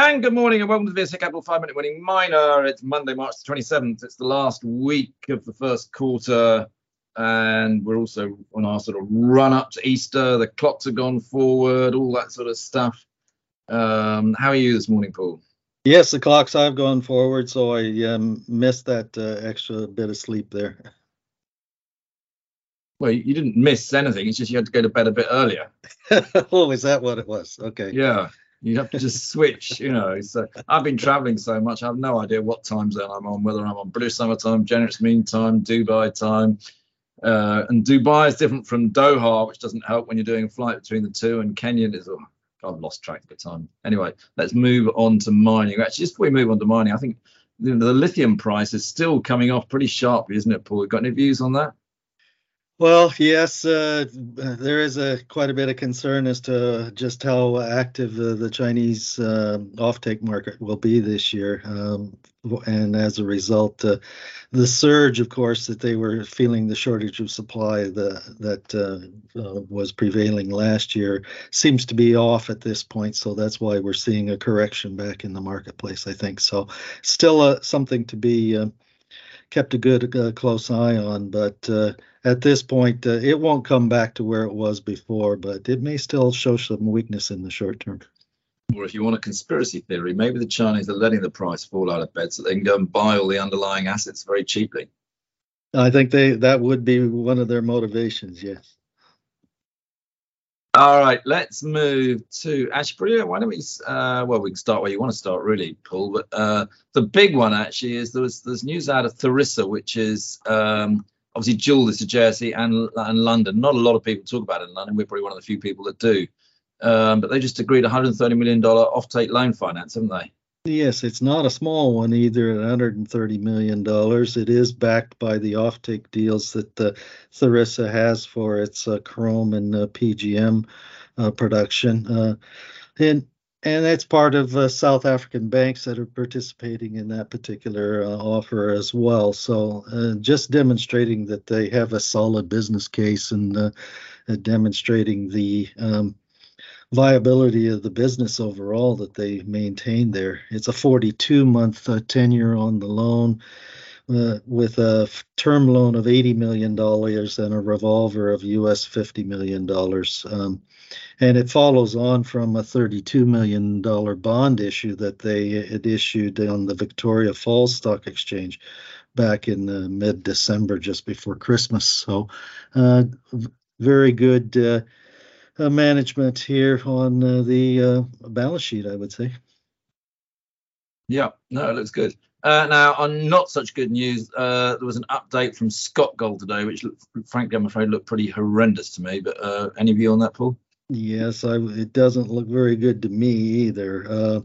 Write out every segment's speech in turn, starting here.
And good morning and welcome to the VSA Capital 5 Minute Winning Miner. It's Monday, March the 27th. It's the last week of the first quarter. And we're also on our sort of run up to Easter. The clocks have gone forward, all that sort of stuff. Um, how are you this morning, Paul? Yes, the clocks have gone forward, so I um, missed that uh, extra bit of sleep there. Well, you didn't miss anything. It's just you had to go to bed a bit earlier. oh, is that what it was? Okay. Yeah. You have to just switch, you know. So I've been traveling so much, I have no idea what time zone I'm on, whether I'm on British summer time, Greenwich Mean Time, Dubai time. Uh, and Dubai is different from Doha, which doesn't help when you're doing a flight between the two. And Kenyan is, oh, I've lost track of the time. Anyway, let's move on to mining. Actually, just before we move on to mining, I think the, the lithium price is still coming off pretty sharply, isn't it, Paul? Got any views on that? Well, yes, uh, there is a quite a bit of concern as to just how active the, the Chinese uh, offtake market will be this year, um, and as a result, uh, the surge, of course, that they were feeling the shortage of supply the, that uh, uh, was prevailing last year seems to be off at this point. So that's why we're seeing a correction back in the marketplace. I think so. Still uh, something to be kept a good uh, close eye on. But uh, at this point, uh, it won't come back to where it was before, but it may still show some weakness in the short term. Or if you want a conspiracy theory, maybe the Chinese are letting the price fall out of bed so they can go and buy all the underlying assets very cheaply. I think they that would be one of their motivations. Yes. All right, let's move to actually. Why don't we? Uh, well, we can start where you want to start, really, Paul. But uh, the big one actually is there was there's news out of Tharisa, which is um, obviously dual is to Jersey and and London. Not a lot of people talk about it in London. We're probably one of the few people that do. Um, but they just agreed 130 million dollar offtake loan finance, haven't they? Yes, it's not a small one either at 130 million dollars. It is backed by the offtake deals that uh, Tharisa has for its uh, chrome and uh, PGM uh, production, uh, and and that's part of uh, South African banks that are participating in that particular offer as well. So just demonstrating that they have a solid business case and demonstrating the um, viability of the business overall that they maintain there. It's a 42 month uh, tenure on the loan uh, with a term loan of $80 million and a revolver of US $50 million. Um, and it follows on from a $32 million bond issue that they had issued on the Victoria Falls Stock Exchange back in uh, mid December, just before Christmas. So, uh, very good uh, uh, management here on uh, the uh, balance sheet, I would say. Yeah, no, it looks good. Uh, now, on not such good news, uh, there was an update from Scotgold today, which, looked, frankly, I'm afraid looked pretty horrendous to me. But uh, any view on that, Paul? Yes, I, it doesn't look very good to me either.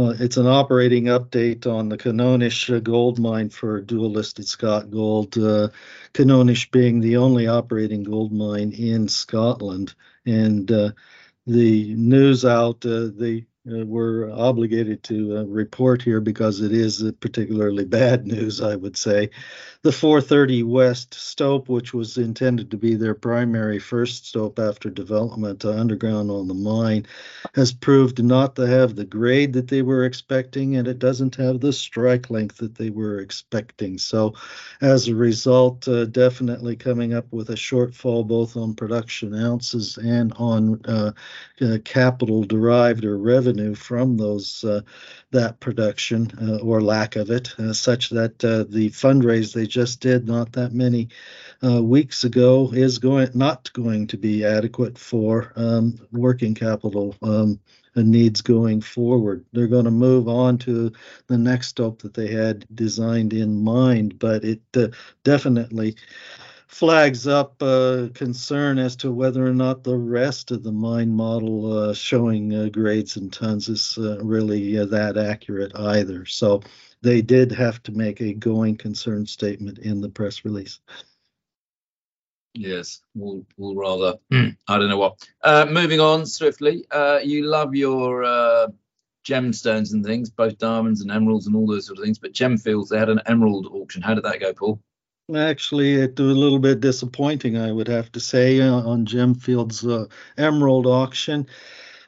It's an operating update on the Cononish gold mine for dual listed Scotgold. Uh, Cononish being the only operating gold mine in Scotland and uh, the news out uh, they uh, were obligated to uh, report here because it is particularly bad news, I would say. The 430 West stope, which was intended to be their primary first stope after development underground on the mine, has proved not to have the grade that they were expecting, and it doesn't have the strike length that they were expecting. So, as a result, uh, definitely coming up with a shortfall both on production ounces and on uh, uh, capital derived or revenue from those uh, that production uh, or lack of it, uh, such that the fundraise they just did not that many weeks ago is going not going to be adequate for um, working capital um, needs going forward. They're going to move on to the next stope that they had designed in mind, but it uh, definitely flags up uh, concern as to whether or not the rest of the mine model uh, showing uh, grades and tons is uh, really uh, that accurate either. So they did have to make a going concern statement in the press release. Yes, we'll, we'll rather, I don't know what. Uh, moving on swiftly, you love your gemstones and things, both diamonds and emeralds and all those sort of things, but Gemfields, they had an emerald auction. How did that go, Paul? Actually, it was a little bit disappointing, I would have to say, uh, on Gemfield's uh, Emerald auction.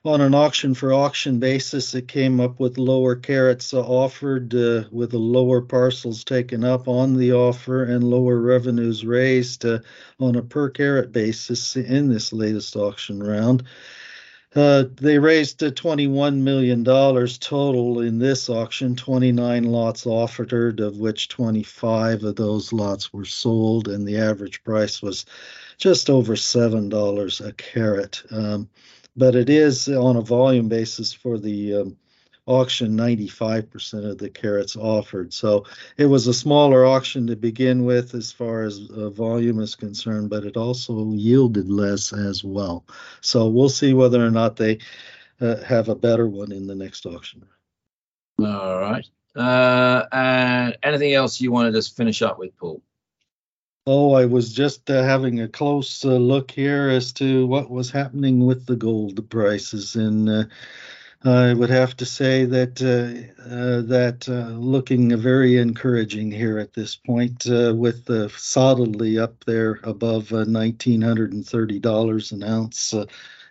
on an auction for auction basis, it came up with lower carats offered, uh, with the lower parcels taken up on the offer and lower revenues raised uh, on a per carat basis in this latest auction round. Uh, they raised uh, $21 million total in this auction, 29 lots offered, of which 25 of those lots were sold, and the average price was just over $7 a carat. Um, but it is on a volume basis for the um, auction 95% of the carats offered. So it was a smaller auction to begin with as far as uh, volume is concerned, but it also yielded less as well. So we'll see whether or not they uh, have a better one in the next auction. All right. Uh, and anything else you want to just finish up with, Paul? Oh, I was just uh, having a close uh, look here as to what was happening with the gold prices, and uh, I would have to say that uh, uh, that uh, looking very encouraging here at this point, with solidly up there above nineteen hundred and thirty dollars an ounce,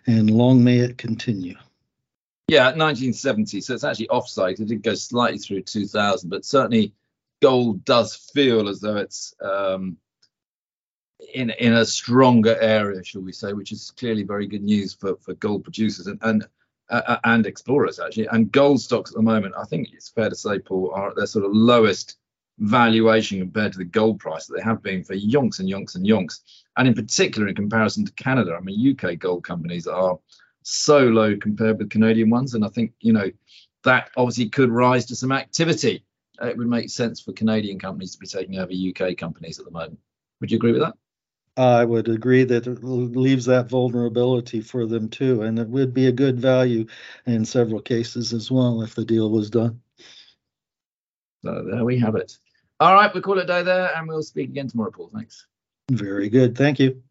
and long may it continue. Yeah, 1970. So it's actually offsite. It did go slightly through 2000, but certainly gold does feel as though it's um, in in a stronger area, shall we say, which is clearly very good news for, for gold producers and and uh, and explorers actually. And gold stocks at the moment, I think it's fair to say, Paul, are at their sort of lowest valuation compared to the gold price that they have been for yonks and yonks and yonks. And in particular, in comparison to Canada, I mean, UK gold companies are so low compared with Canadian ones, and I think you know that obviously could rise to some activity. It would make sense for Canadian companies to be taking over UK companies at the moment. Would you agree with that? I would agree that it leaves that vulnerability for them too, and it would be a good value in several cases as well if the deal was done. So there we have it. All right, we'll call it a day there, and we'll speak again tomorrow, Paul. Thanks. Very good. Thank you.